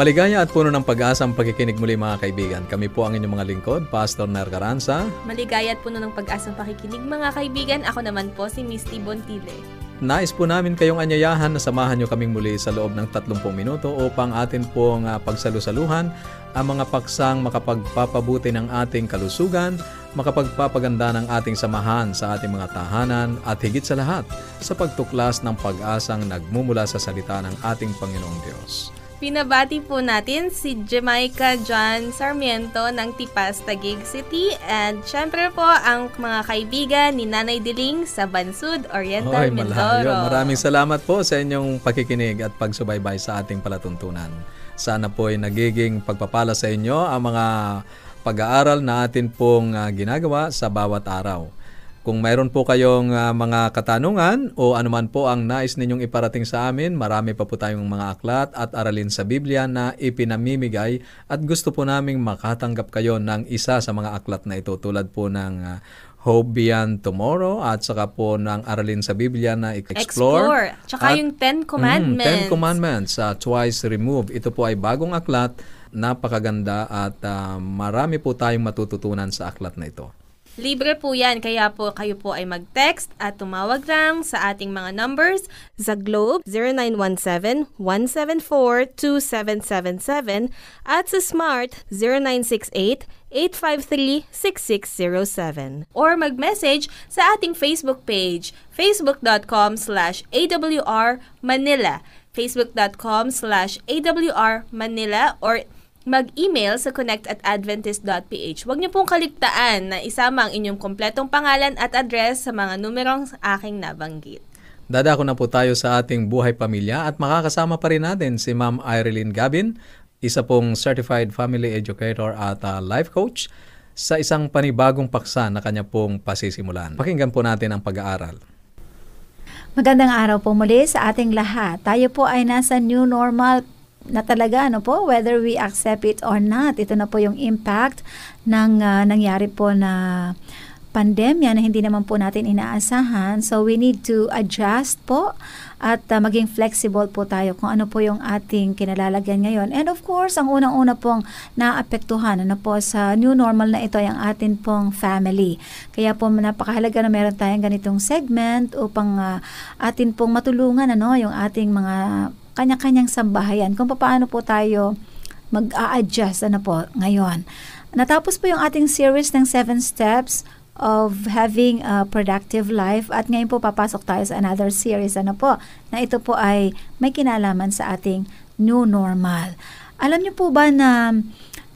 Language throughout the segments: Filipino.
Maligaya at puno ng pag-asa ang pagkikinig muli mga kaibigan. Kami po ang inyong mga lingkod, Pastor Ner Caranza. Maligaya at puno ng pag-asang pakikinig mga kaibigan. Ako naman po si Misty Bontile. Nais po namin kayong anyayahan na samahan nyo kaming muli sa loob ng 30 minuto upang atin pong uh, pagsalusaluhan ang mga paksang makapagpapabuti ng ating kalusugan, makapagpapaganda ng ating samahan sa ating mga tahanan at higit sa lahat sa pagtuklas ng pag-asang nagmumula sa salita ng ating Panginoong Diyos. Pinabati po natin si Jamaica John Sarmiento ng Tipas, Taguig City. And syempre po ang mga kaibigan ni Nanay Diling sa Bansud, Oriental, Oy, Mindoro. Maraming salamat po sa inyong pakikinig at pagsubaybay sa ating palatuntunan. Sana po ay nagiging pagpapala sa inyo ang mga pag-aaral na atin pong uh, ginagawa sa bawat araw. Kung mayroon po kayong uh, mga katanungan o anuman po ang nais ninyong iparating sa amin, marami pa po tayong mga aklat at aralin sa Biblia na ipinamimigay at gusto po naming makatanggap kayo ng isa sa mga aklat na ito tulad po ng uh, Hope Beyond Tomorrow at saka po ng aralin sa Biblia na Explore. Explore. Tsaka at, yung Ten Commandments. Mm, Ten Commandments, uh, Twice Removed. Ito po ay bagong aklat, napakaganda at uh, marami po tayong matututunan sa aklat na ito. Libre po yan, kaya po kayo po ay mag-text at tumawag lang sa ating mga numbers sa Globe 0917-174-2777 at sa Smart 0968-853-6607 or mag-message sa ating Facebook page facebook.com slash awr facebook.com slash awr manila or mag-email sa connect at adventist.ph. Huwag niyo pong kaligtaan na isama ang inyong kompletong pangalan at address sa mga numerong aking nabanggit. Dadako na po tayo sa ating buhay pamilya at makakasama pa rin natin si Ma'am Irene Gabin, isa pong Certified Family Educator at uh, Life Coach sa isang panibagong paksa na kanya pong pasisimulan. Pakinggan po natin ang pag-aaral. Magandang araw po muli sa ating lahat. Tayo po ay nasa new normal na talaga ano po whether we accept it or not. Ito na po yung impact ng uh, nangyari po na pandemya na hindi naman po natin inaasahan. So we need to adjust po at uh, maging flexible po tayo kung ano po yung ating kinalalagyan ngayon. And of course ang unang-una pong naapektuhan ano po sa new normal na ito ay ang atin pong family. Kaya po napakahalaga na meron tayong ganitong segment upang uh, atin pong matulungan ano yung ating mga kanya-kanyang sambahayan kung paano po tayo mag-a-adjust ano po ngayon. Natapos po yung ating series ng 7 steps of having a productive life at ngayon po papasok tayo sa another series ano po na ito po ay may kinalaman sa ating new normal. Alam niyo po ba na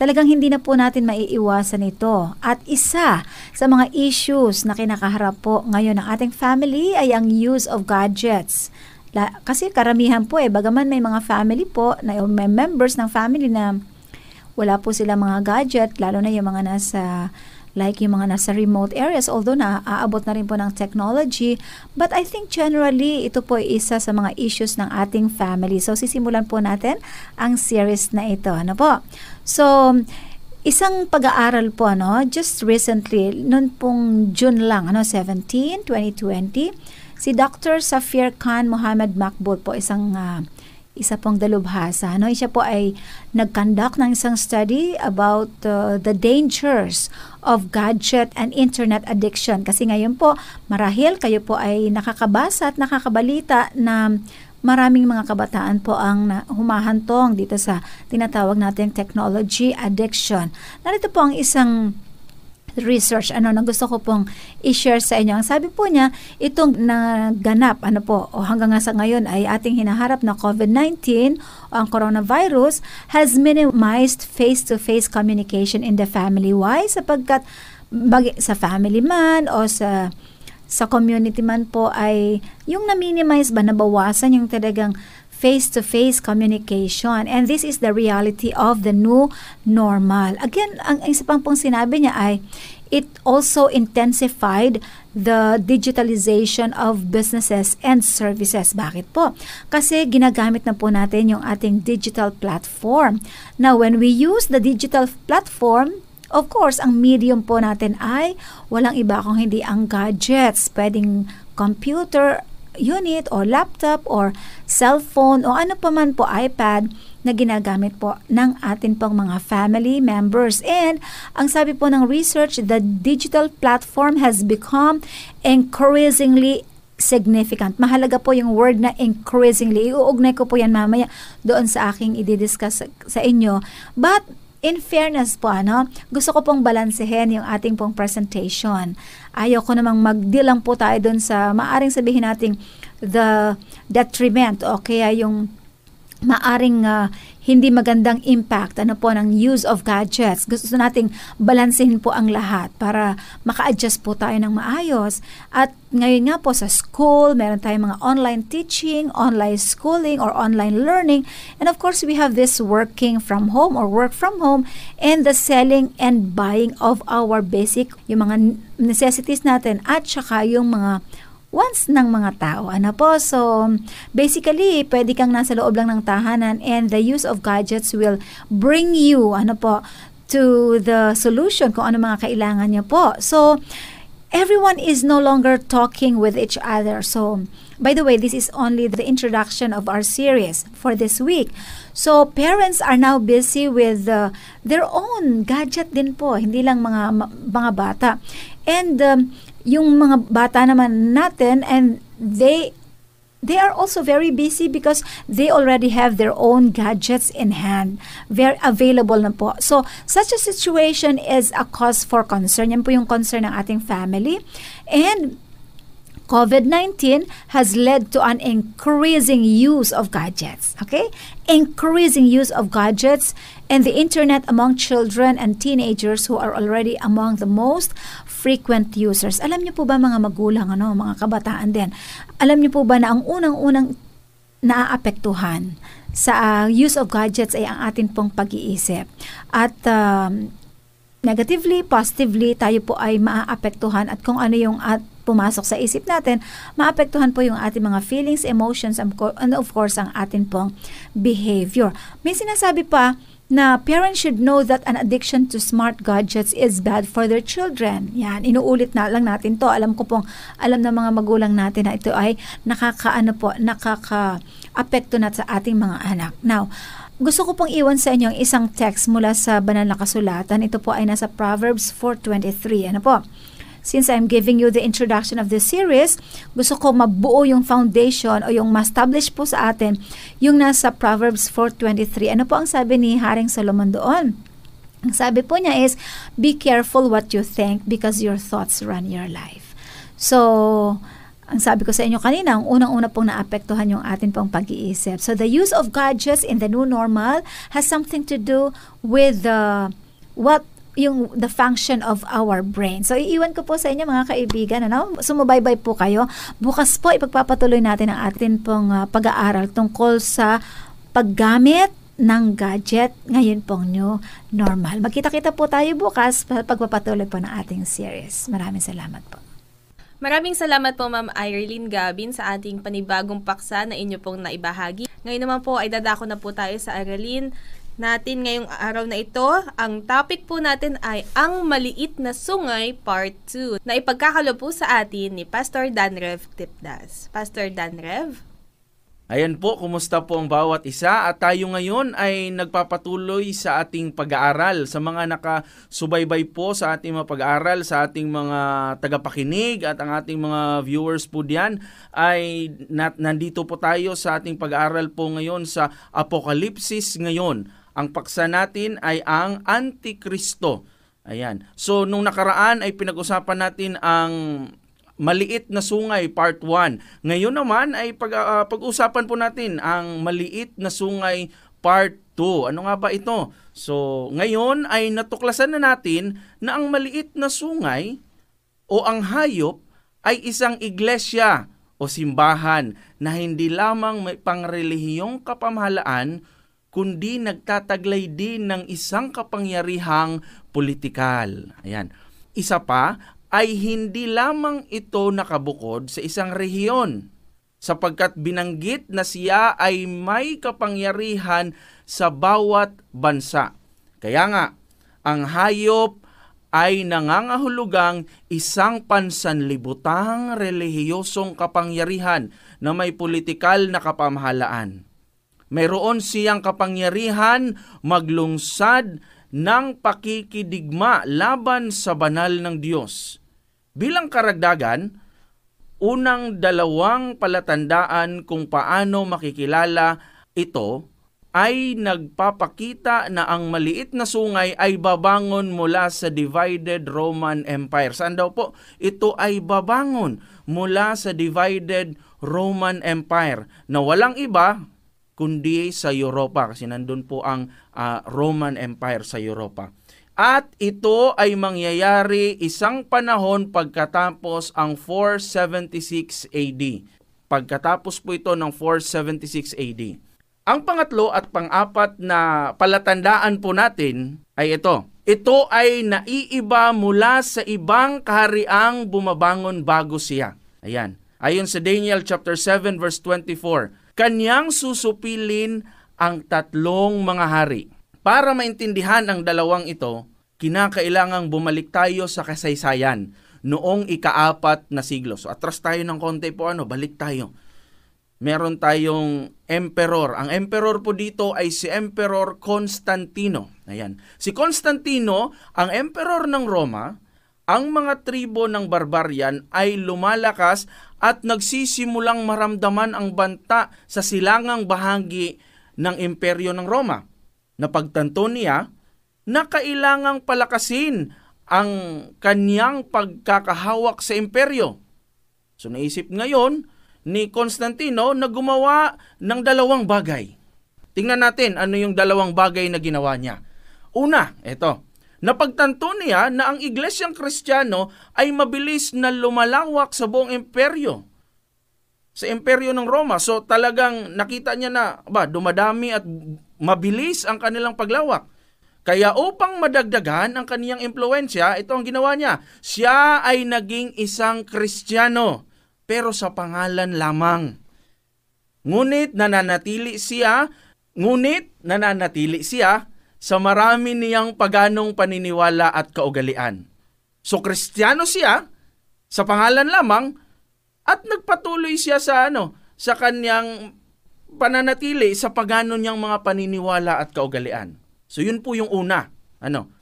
talagang hindi na po natin maiiwasan ito. At isa sa mga issues na kinakaharap po ngayon ng ating family ay ang use of gadgets. Kasi karamihan po eh, bagaman may mga family po, na, may members ng family na wala po sila mga gadget, lalo na yung mga nasa like yung mga nasa remote areas although na aabot na rin po ng technology. But I think generally ito po ay isa sa mga issues ng ating family. So sisimulan po natin ang series na ito ano po? So isang pag-aaral po ano just recently noon pong June lang ano 17 2020 Si Dr. Safir Khan Muhammad Makbul po isang uh, isa pong dalubhasa. No? Siya po ay nag-conduct ng isang study about uh, the dangers of gadget and internet addiction. Kasi ngayon po, marahil kayo po ay nakakabasa at nakakabalita na maraming mga kabataan po ang humahantong dito sa tinatawag nating technology addiction. Narito po ang isang research ano na gusto ko pong i-share sa inyo. Ang sabi po niya, itong naganap ano po o hanggang nga sa ngayon ay ating hinaharap na COVID-19 o ang coronavirus has minimized face-to-face communication in the family. Why? Sapagkat bagi, sa family man o sa sa community man po ay yung na-minimize ba, nabawasan yung talagang face-to-face communication. And this is the reality of the new normal. Again, ang isa pang pong sinabi niya ay, it also intensified the digitalization of businesses and services. Bakit po? Kasi ginagamit na po natin yung ating digital platform. Now, when we use the digital platform, Of course, ang medium po natin ay walang iba kung hindi ang gadgets. Pwedeng computer unit or laptop or cellphone o ano pa man po iPad na ginagamit po ng atin pong mga family members. And ang sabi po ng research, the digital platform has become increasingly significant. Mahalaga po yung word na increasingly. Iuugnay ko po yan mamaya doon sa aking i-discuss sa inyo. But in fairness po, ano, gusto ko pong balansehin yung ating pong presentation. Ayaw ko namang magdilang po tayo doon sa, maaring sabihin natin, the detriment o kaya yung maaring uh, hindi magandang impact ano po ng use of gadgets. Gusto nating balansehin po ang lahat para maka-adjust po tayo ng maayos. At ngayon nga po sa school, meron tayong mga online teaching, online schooling, or online learning. And of course, we have this working from home or work from home and the selling and buying of our basic, yung mga necessities natin at saka yung mga wants ng mga tao. Ano po? So, basically, pwede kang nasa loob lang ng tahanan and the use of gadgets will bring you, ano po, to the solution kung ano mga kailangan niya po. So, everyone is no longer talking with each other. So, by the way, this is only the introduction of our series for this week. So, parents are now busy with uh, their own gadget din po, hindi lang mga mga bata. And um, yung mga bata naman natin and they they are also very busy because they already have their own gadgets in hand. Very available na po. So, such a situation is a cause for concern. Yan po yung concern ng ating family. And COVID-19 has led to an increasing use of gadgets. Okay? Increasing use of gadgets and the internet among children and teenagers who are already among the most frequent users. Alam niyo po ba mga magulang, ano, mga kabataan din, alam niyo po ba na ang unang-unang naaapektuhan sa uh, use of gadgets ay ang atin pong pag-iisip. At um, negatively, positively, tayo po ay maaapektuhan at kung ano yung at pumasok sa isip natin, maapektuhan po yung ating mga feelings, emotions, and of course, ang atin pong behavior. May sinasabi pa na parents should know that an addiction to smart gadgets is bad for their children. Yan, inuulit na lang natin to. Alam ko pong, alam ng mga magulang natin na ito ay nakakaano po, nakaka-apekto na sa ating mga anak. Now, gusto ko pong iwan sa inyo ang isang text mula sa banal na kasulatan. Ito po ay nasa Proverbs 4.23. Ano po? Since I'm giving you the introduction of this series, gusto ko mabuo yung foundation o yung ma-establish po sa atin yung nasa Proverbs 4.23. Ano po ang sabi ni Haring Solomon doon? Ang sabi po niya is, be careful what you think because your thoughts run your life. So, ang sabi ko sa inyo kanina, ang unang-una pong naapektuhan yung atin pong pag-iisip. So, the use of gadgets in the new normal has something to do with the what yung the function of our brain. So, iiwan ko po sa inyo mga kaibigan, ano? Sumubaybay po kayo. Bukas po, ipagpapatuloy natin ang atin pong uh, pag-aaral tungkol sa paggamit ng gadget ngayon pong new normal. Magkita-kita po tayo bukas pagpapatuloy po ng ating series. Maraming salamat po. Maraming salamat po Ma'am Irene Gabin sa ating panibagong paksa na inyo pong naibahagi. Ngayon naman po ay dadako na po tayo sa aralin natin ngayong araw na ito. Ang topic po natin ay Ang Maliit na Sungay Part 2 na ipagkakalo po sa atin ni Pastor Danrev Tipdas. Pastor Danrev? Ayan po, kumusta po ang bawat isa at tayo ngayon ay nagpapatuloy sa ating pag-aaral. Sa mga nakasubaybay po sa ating mga pag-aaral, sa ating mga tagapakinig at ang ating mga viewers po diyan ay nat- nandito po tayo sa ating pag-aaral po ngayon sa Apokalipsis ngayon ang paksa natin ay ang Antikristo. Ayan. So, nung nakaraan ay pinag-usapan natin ang maliit na sungay part 1. Ngayon naman ay pag, uh, pag-usapan po natin ang maliit na sungay part 2. Ano nga ba ito? So, ngayon ay natuklasan na natin na ang maliit na sungay o ang hayop ay isang iglesia o simbahan na hindi lamang may pangrelihiyong kapamahalaan, kundi nagtataglay din ng isang kapangyarihang politikal. Ayan. Isa pa ay hindi lamang ito nakabukod sa isang rehiyon, sapagkat binanggit na siya ay may kapangyarihan sa bawat bansa. Kaya nga, ang hayop ay nangangahulugang isang pansanlibutang relihiyosong kapangyarihan na may politikal na kapamahalaan. Mayroon siyang kapangyarihan maglungsad ng pakikidigma laban sa banal ng Diyos. Bilang karagdagan, unang dalawang palatandaan kung paano makikilala ito ay nagpapakita na ang maliit na sungay ay babangon mula sa divided Roman Empire. Saan daw po? Ito ay babangon mula sa divided Roman Empire na walang iba kundi sa Europa kasi nandun po ang uh, Roman Empire sa Europa. At ito ay mangyayari isang panahon pagkatapos ang 476 AD. Pagkatapos po ito ng 476 AD. Ang pangatlo at pang-apat na palatandaan po natin ay ito. Ito ay naiiba mula sa ibang kahariang bumabangon bago siya. Ayan. Ayon sa Daniel chapter 7 verse 24, kanyang susupilin ang tatlong mga hari. Para maintindihan ang dalawang ito, kinakailangang bumalik tayo sa kasaysayan noong ikaapat na siglo. So atras tayo ng konti po ano, balik tayo meron tayong emperor. Ang emperor po dito ay si Emperor Constantino. Ayan. Si Constantino, ang emperor ng Roma, ang mga tribo ng barbarian ay lumalakas at nagsisimulang maramdaman ang banta sa silangang bahagi ng imperyo ng Roma. Napagtanto niya na kailangang palakasin ang kanyang pagkakahawak sa imperyo. So naisip ngayon, ni Constantino na gumawa ng dalawang bagay. Tingnan natin ano yung dalawang bagay na ginawa niya. Una, ito. Napagtanto niya na ang iglesyang kristyano ay mabilis na lumalawak sa buong imperyo. Sa imperyo ng Roma. So talagang nakita niya na ba, dumadami at mabilis ang kanilang paglawak. Kaya upang madagdagan ang kaniyang impluensya, ito ang ginawa niya. Siya ay naging isang kristyano pero sa pangalan lamang. Ngunit nananatili siya, ngunit nananatili siya sa marami niyang paganong paniniwala at kaugalian. So kristyano siya sa pangalan lamang at nagpatuloy siya sa ano, sa kanyang pananatili sa pagano niyang mga paniniwala at kaugalian. So yun po yung una. Ano?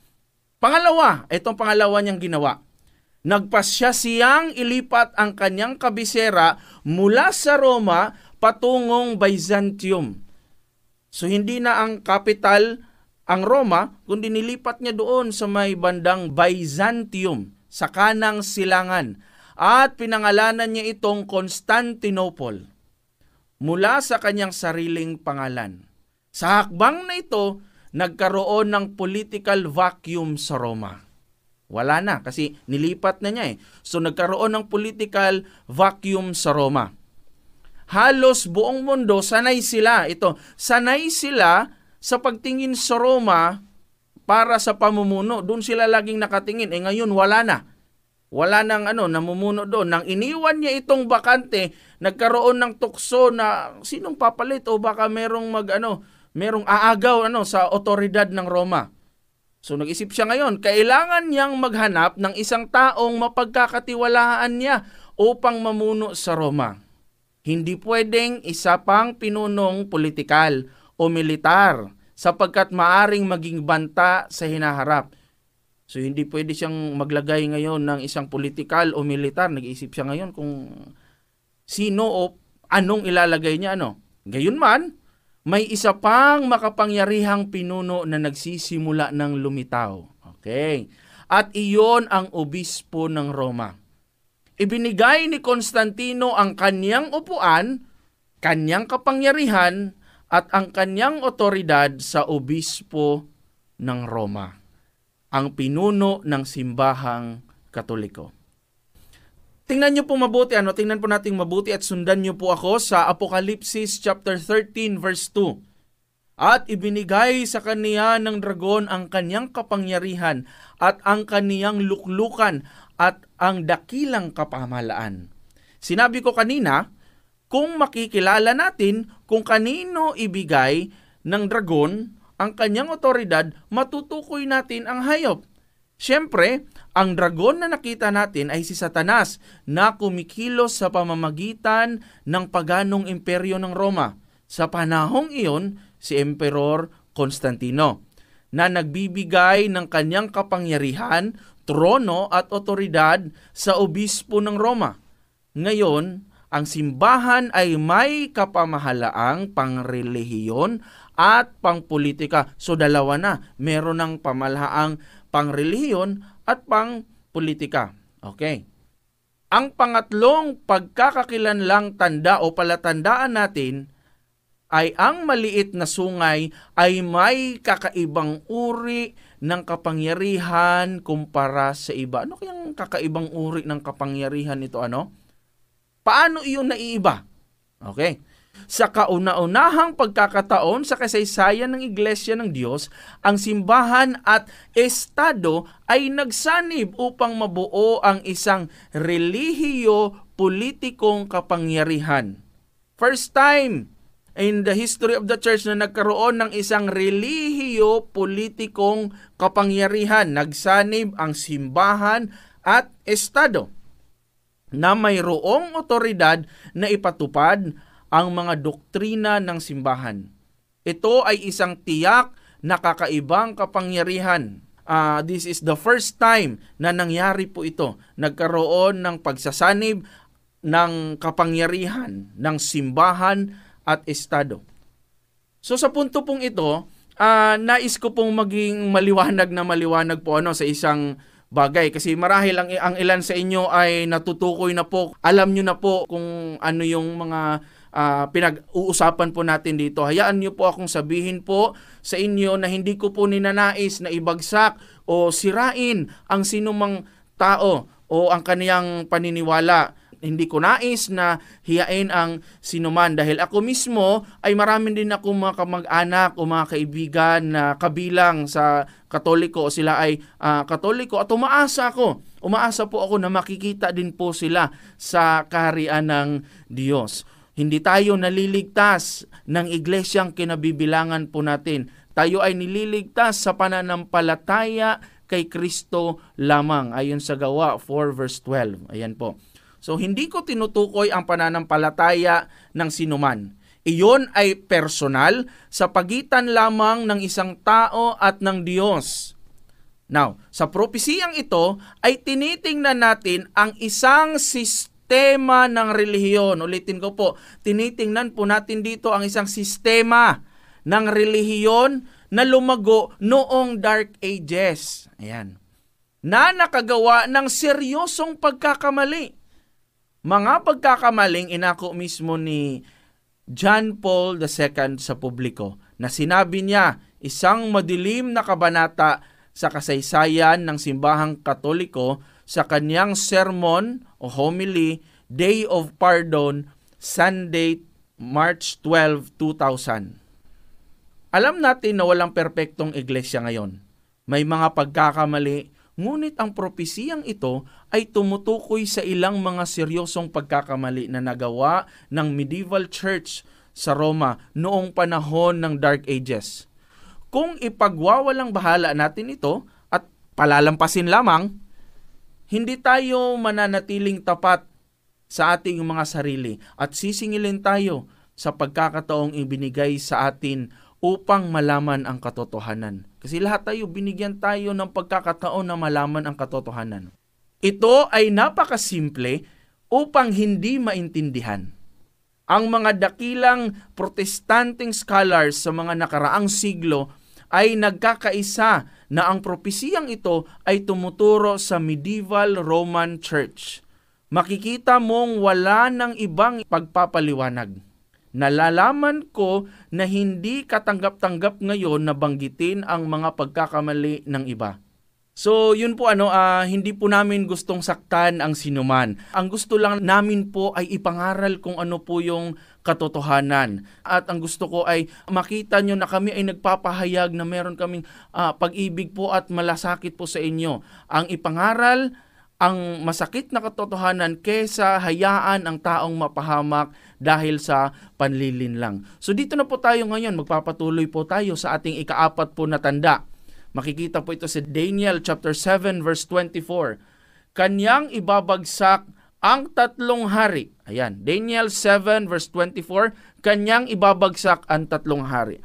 Pangalawa, itong pangalawa niyang ginawa Nagpasya siyang ilipat ang kanyang kabisera mula sa Roma patungong Byzantium. So hindi na ang capital ang Roma, kundi nilipat niya doon sa may bandang Byzantium, sa kanang silangan. At pinangalanan niya itong Constantinople mula sa kanyang sariling pangalan. Sa hakbang na ito, nagkaroon ng political vacuum sa Roma. Wala na kasi nilipat na niya eh. So nagkaroon ng political vacuum sa Roma. Halos buong mundo sanay sila. Ito, sanay sila sa pagtingin sa Roma para sa pamumuno. Doon sila laging nakatingin. Eh ngayon wala na. Wala nang ano, namumuno doon. Nang iniwan niya itong bakante, nagkaroon ng tukso na sinong papalit o baka merong mag ano, merong aagaw ano sa otoridad ng Roma. So nag-isip siya ngayon, kailangan niyang maghanap ng isang taong mapagkakatiwalaan niya upang mamuno sa Roma. Hindi pwedeng isa pang pinunong politikal o militar sapagkat maaring maging banta sa hinaharap. So hindi pwede siyang maglagay ngayon ng isang politikal o militar. Nag-iisip siya ngayon kung sino o anong ilalagay niya ano. Gayunman, may isa pang makapangyarihang pinuno na nagsisimula ng lumitaw. Okay. At iyon ang obispo ng Roma. Ibinigay ni Konstantino ang kanyang upuan, kanyang kapangyarihan, at ang kanyang otoridad sa obispo ng Roma, ang pinuno ng simbahang katoliko. Tingnan niyo po mabuti, ano? Tingnan po nating mabuti at sundan niyo po ako sa Apokalipsis chapter 13 verse 2. At ibinigay sa kaniya ng dragon ang kanyang kapangyarihan at ang kaniyang luklukan at ang dakilang kapamalaan. Sinabi ko kanina, kung makikilala natin kung kanino ibigay ng dragon ang kanyang otoridad, matutukoy natin ang hayop. Siyempre, ang dragon na nakita natin ay si Satanas na kumikilos sa pamamagitan ng paganong imperyo ng Roma. Sa panahong iyon, si Emperor Constantino na nagbibigay ng kanyang kapangyarihan, trono at otoridad sa obispo ng Roma. Ngayon, ang simbahan ay may kapamahalaang pangrelihiyon at pangpolitika. So dalawa na, meron ng pamalaang pangrelihiyon at pangpolitika. Okay. Ang pangatlong pagkakakilanlang tanda o palatandaan natin ay ang maliit na sungay ay may kakaibang uri ng kapangyarihan kumpara sa iba. Ano kayang kakaibang uri ng kapangyarihan nito ano? Paano iyon naiiba? Okay. Sa kauna-unahang pagkakataon sa kasaysayan ng Iglesia ng Diyos, ang simbahan at estado ay nagsanib upang mabuo ang isang relihiyo-politikong kapangyarihan. First time in the history of the church na nagkaroon ng isang relihiyo-politikong kapangyarihan. Nagsanib ang simbahan at estado na mayroong otoridad na ipatupad ang mga doktrina ng simbahan. Ito ay isang tiyak na kakaibang kapangyarihan. Uh, this is the first time na nangyari po ito. Nagkaroon ng pagsasanib ng kapangyarihan ng simbahan at estado. So sa punto pong ito, uh, nais ko pong maging maliwanag na maliwanag po ano sa isang bagay kasi marahil ang, ang ilan sa inyo ay natutukoy na po, alam nyo na po kung ano yung mga uh, pinag-uusapan po natin dito. Hayaan niyo po akong sabihin po sa inyo na hindi ko po ninanais na ibagsak o sirain ang sinumang tao o ang kaniyang paniniwala hindi ko nais na hiyain ang sinuman dahil ako mismo ay marami din ako mga kamag-anak o mga kaibigan na kabilang sa katoliko o sila ay uh, katoliko at umaasa ako. Umaasa po ako na makikita din po sila sa kaharian ng Diyos. Hindi tayo naliligtas ng iglesyang kinabibilangan po natin. Tayo ay nililigtas sa pananampalataya kay Kristo lamang ayon sa gawa 4 verse 12. Ayan po. So hindi ko tinutukoy ang pananampalataya ng sinuman. Iyon ay personal sa pagitan lamang ng isang tao at ng Diyos. Now, sa propesiyang ito ay tinitingnan natin ang isang sistema ng relihiyon. Ulitin ko po, tinitingnan po natin dito ang isang sistema ng relihiyon na lumago noong Dark Ages. Ayan. Na nakagawa ng seryosong pagkakamali mga pagkakamaling inako mismo ni John Paul II sa publiko na sinabi niya isang madilim na kabanata sa kasaysayan ng simbahang katoliko sa kanyang sermon o homily Day of Pardon Sunday March 12, 2000. Alam natin na walang perpektong iglesia ngayon. May mga pagkakamali, Ngunit ang propesiyang ito ay tumutukoy sa ilang mga seryosong pagkakamali na nagawa ng medieval church sa Roma noong panahon ng Dark Ages. Kung ipagwawalang bahala natin ito at palalampasin lamang, hindi tayo mananatiling tapat sa ating mga sarili at sisingilin tayo sa pagkakataong ibinigay sa atin upang malaman ang katotohanan. Kasi lahat tayo, binigyan tayo ng pagkakataon na malaman ang katotohanan. Ito ay napakasimple upang hindi maintindihan. Ang mga dakilang protestanteng scholars sa mga nakaraang siglo ay nagkakaisa na ang propesiyang ito ay tumuturo sa medieval Roman Church. Makikita mong wala ng ibang pagpapaliwanag Nalalaman ko na hindi katanggap-tanggap ngayon na banggitin ang mga pagkakamali ng iba. So, yun po ano, ah, hindi po namin gustong saktan ang sinuman. Ang gusto lang namin po ay ipangaral kung ano po yung katotohanan. At ang gusto ko ay makita nyo na kami ay nagpapahayag na meron kaming ah, pag-ibig po at malasakit po sa inyo. Ang ipangaral ang masakit na katotohanan kesa hayaan ang taong mapahamak dahil sa panlilin lang. So dito na po tayo ngayon, magpapatuloy po tayo sa ating ikaapat po na tanda. Makikita po ito sa Daniel chapter 7 verse 24. Kanyang ibabagsak ang tatlong hari. Ayan, Daniel 7 verse 24, kanyang ibabagsak ang tatlong hari.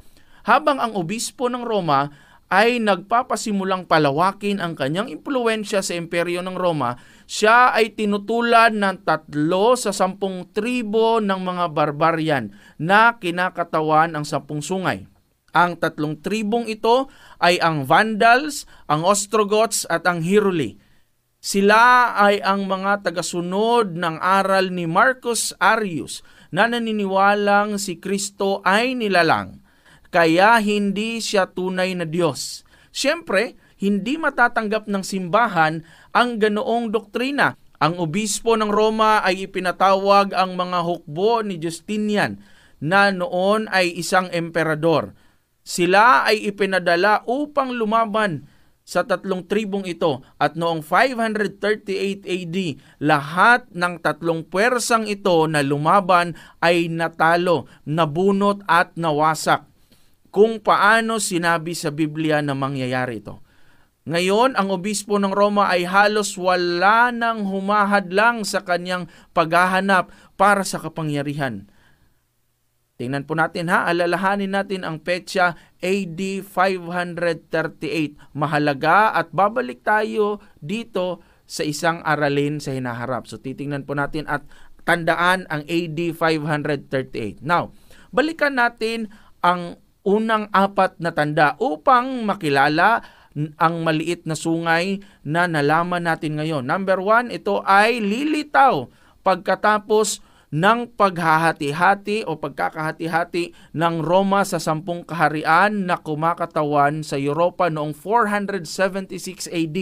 Habang ang obispo ng Roma ay nagpapasimulang palawakin ang kanyang impluensya sa imperyo ng Roma, siya ay tinutulan ng tatlo sa sampung tribo ng mga barbarian na kinakatawan ang sampung sungay. Ang tatlong tribong ito ay ang Vandals, ang Ostrogoths at ang Hiruli. Sila ay ang mga tagasunod ng aral ni Marcus Arius na naniniwalang si Kristo ay nilalang, kaya hindi siya tunay na Diyos. Siyempre, hindi matatanggap ng simbahan ang ganoong doktrina. Ang obispo ng Roma ay ipinatawag ang mga hukbo ni Justinian na noon ay isang emperador. Sila ay ipinadala upang lumaban sa tatlong tribong ito at noong 538 AD, lahat ng tatlong puwersang ito na lumaban ay natalo, nabunot at nawasak. Kung paano sinabi sa Biblia na mangyayari ito. Ngayon, ang obispo ng Roma ay halos wala nang humahadlang sa kanyang paghahanap para sa kapangyarihan Tingnan po natin ha, alalahanin natin ang petsa AD 538. Mahalaga at babalik tayo dito sa isang aralin sa hinaharap. So titingnan po natin at tandaan ang AD 538. Now, balikan natin ang unang apat na tanda upang makilala ang maliit na sungay na nalaman natin ngayon. Number one, ito ay lilitaw pagkatapos ng paghahati-hati o pagkakahati-hati ng Roma sa sampung kaharian na kumakatawan sa Europa noong 476 AD.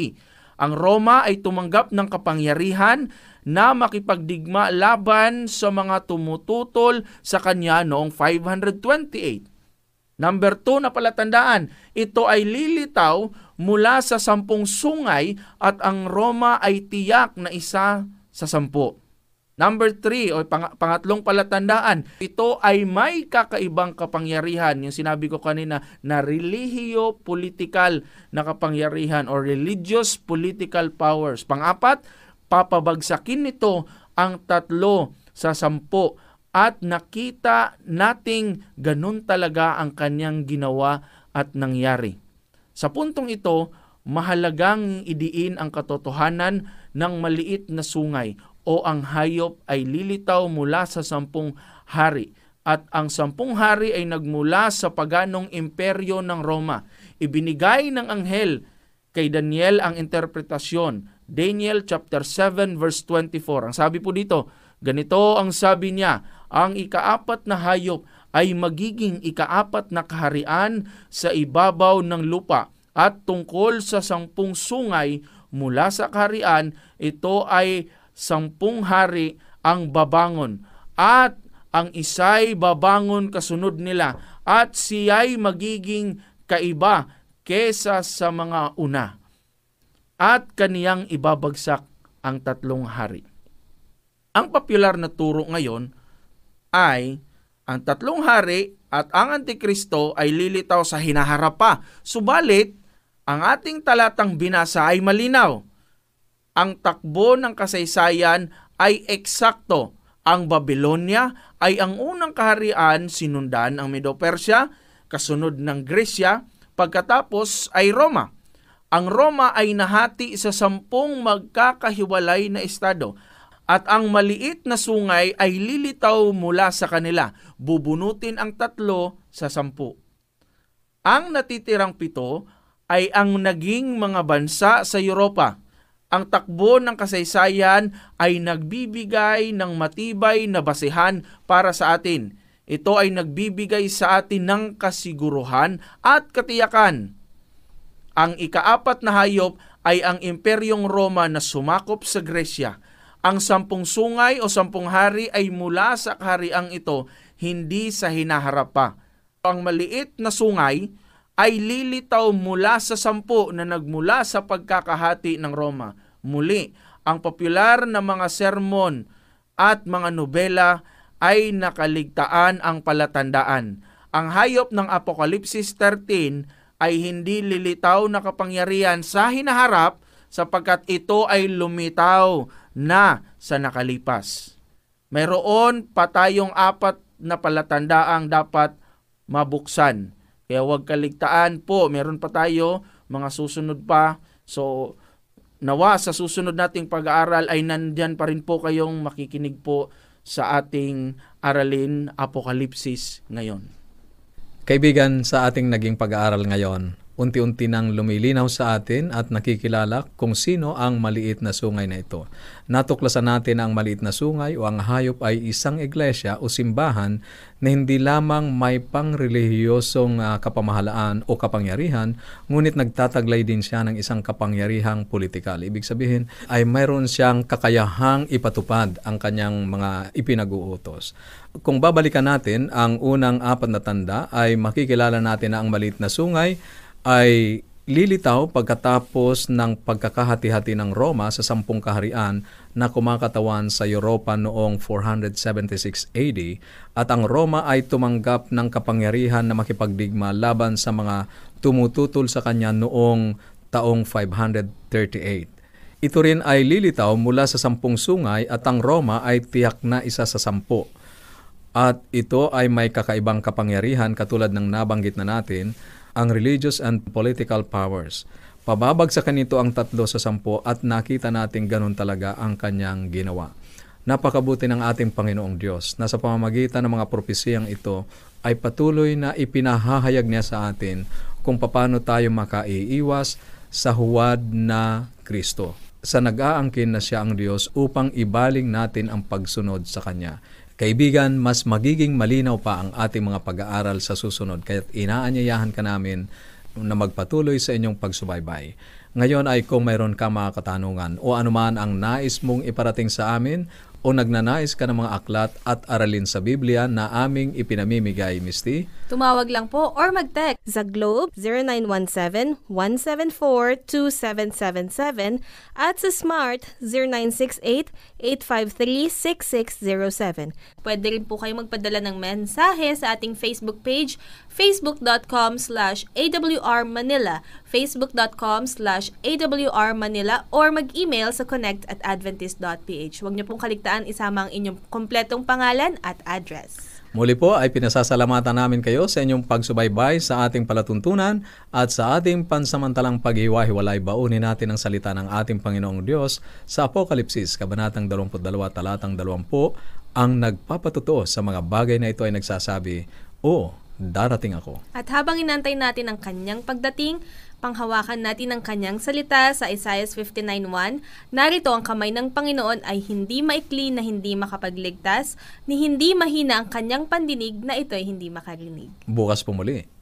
Ang Roma ay tumanggap ng kapangyarihan na makipagdigma laban sa mga tumututol sa kanya noong 528. Number 2 na palatandaan, ito ay lilitaw mula sa sampung sungay at ang Roma ay tiyak na isa sa sampu. Number three, o pang- pangatlong palatandaan, ito ay may kakaibang kapangyarihan. Yung sinabi ko kanina na religiyo-political na kapangyarihan or religious political powers. Pangapat, papabagsakin nito ang tatlo sa sampo at nakita nating ganun talaga ang kanyang ginawa at nangyari. Sa puntong ito, mahalagang idiin ang katotohanan ng maliit na sungay o ang hayop ay lilitaw mula sa sampung hari at ang sampung hari ay nagmula sa paganong imperyo ng Roma. Ibinigay ng anghel kay Daniel ang interpretasyon. Daniel chapter 7 verse 24. Ang sabi po dito, ganito ang sabi niya, ang ikaapat na hayop ay magiging ikaapat na kaharian sa ibabaw ng lupa at tungkol sa sampung sungay mula sa kaharian, ito ay sampung hari ang babangon at ang isay babangon kasunod nila at siya'y magiging kaiba kesa sa mga una at kaniyang ibabagsak ang tatlong hari. Ang popular na turo ngayon ay ang tatlong hari at ang Antikristo ay lilitaw sa hinaharap pa. Subalit, ang ating talatang binasa ay malinaw ang takbo ng kasaysayan ay eksakto. Ang Babylonia ay ang unang kaharian sinundan ang Medo-Persia, kasunod ng Gresya, pagkatapos ay Roma. Ang Roma ay nahati sa sampung magkakahiwalay na estado at ang maliit na sungay ay lilitaw mula sa kanila. Bubunutin ang tatlo sa sampu. Ang natitirang pito ay ang naging mga bansa sa Europa ang takbo ng kasaysayan ay nagbibigay ng matibay na basehan para sa atin. Ito ay nagbibigay sa atin ng kasiguruhan at katiyakan. Ang ikaapat na hayop ay ang Imperyong Roma na sumakop sa Gresya. Ang sampung sungay o sampung hari ay mula sa kahariang ito, hindi sa hinaharap pa. Ang maliit na sungay ay lilitaw mula sa sampu na nagmula sa pagkakahati ng Roma. Muli, ang popular na mga sermon at mga nobela ay nakaligtaan ang palatandaan. Ang hayop ng Apokalipsis 13 ay hindi lilitaw na kapangyarihan sa hinaharap sapagkat ito ay lumitaw na sa nakalipas. Mayroon pa tayong apat na palatandaang dapat mabuksan. Kaya huwag kaligtaan po, meron pa tayo mga susunod pa. So, nawa sa susunod nating pag-aaral ay nandyan pa rin po kayong makikinig po sa ating aralin Apokalipsis ngayon. Kaibigan, sa ating naging pag-aaral ngayon, unti-unti nang lumilinaw sa atin at nakikilala kung sino ang maliit na sungay na ito. Natuklasan natin ang maliit na sungay o ang hayop ay isang iglesia o simbahan na hindi lamang may pangrelihiyosong uh, kapamahalaan o kapangyarihan, ngunit nagtataglay din siya ng isang kapangyarihang politikal. Ibig sabihin ay mayroon siyang kakayahang ipatupad ang kanyang mga ipinag-uutos. Kung babalikan natin, ang unang apat na tanda ay makikilala natin na ang maliit na sungay ay lilitaw pagkatapos ng pagkakahati-hati ng Roma sa sampung kaharian na kumakatawan sa Europa noong 476 AD at ang Roma ay tumanggap ng kapangyarihan na makipagdigma laban sa mga tumututol sa kanya noong taong 538. Ito rin ay lilitaw mula sa sampung sungay at ang Roma ay tiyak na isa sa sampu. At ito ay may kakaibang kapangyarihan katulad ng nabanggit na natin ang religious and political powers. Pababagsakan nito ang tatlo sa sampo at nakita natin ganun talaga ang kanyang ginawa. Napakabuti ng ating Panginoong Diyos na sa pamamagitan ng mga propesiyang ito ay patuloy na ipinahahayag niya sa atin kung paano tayo makaiiwas sa huwad na Kristo. Sa nag-aangkin na siya ang Diyos upang ibaling natin ang pagsunod sa Kanya. Kaibigan, mas magiging malinaw pa ang ating mga pag-aaral sa susunod kaya inaanyayahan ka namin na magpatuloy sa inyong pagsubaybay. Ngayon ay kung mayroon ka mga katanungan o anuman ang nais mong iparating sa amin o nagnanais ka ng mga aklat at aralin sa Biblia na aming ipinamimigay, Misty? Tumawag lang po or mag-text sa Globe 0917-174-2777 at sa Smart 0968-853-6607. Pwede rin po kayo magpadala ng mensahe sa ating Facebook page facebook.com slash awrmanila facebook.com slash awrmanila or mag-email sa connect at adventist.ph. Huwag niyo pong kaligtaan isama ang inyong kompletong pangalan at address. Muli po ay pinasasalamatan namin kayo sa inyong pagsubaybay sa ating palatuntunan at sa ating pansamantalang paghiwa-hiwalay baunin natin ang salita ng ating Panginoong Diyos sa Apokalipsis, Kabanatang 22, Talatang 20, ang nagpapatuto sa mga bagay na ito ay nagsasabi, O, darating ako. At habang inantay natin ang kanyang pagdating, panghawakan natin ang kanyang salita sa Isaiah 59.1, narito ang kamay ng Panginoon ay hindi maikli na hindi makapagligtas, ni hindi mahina ang kanyang pandinig na ito ay hindi makarinig. Bukas po muli.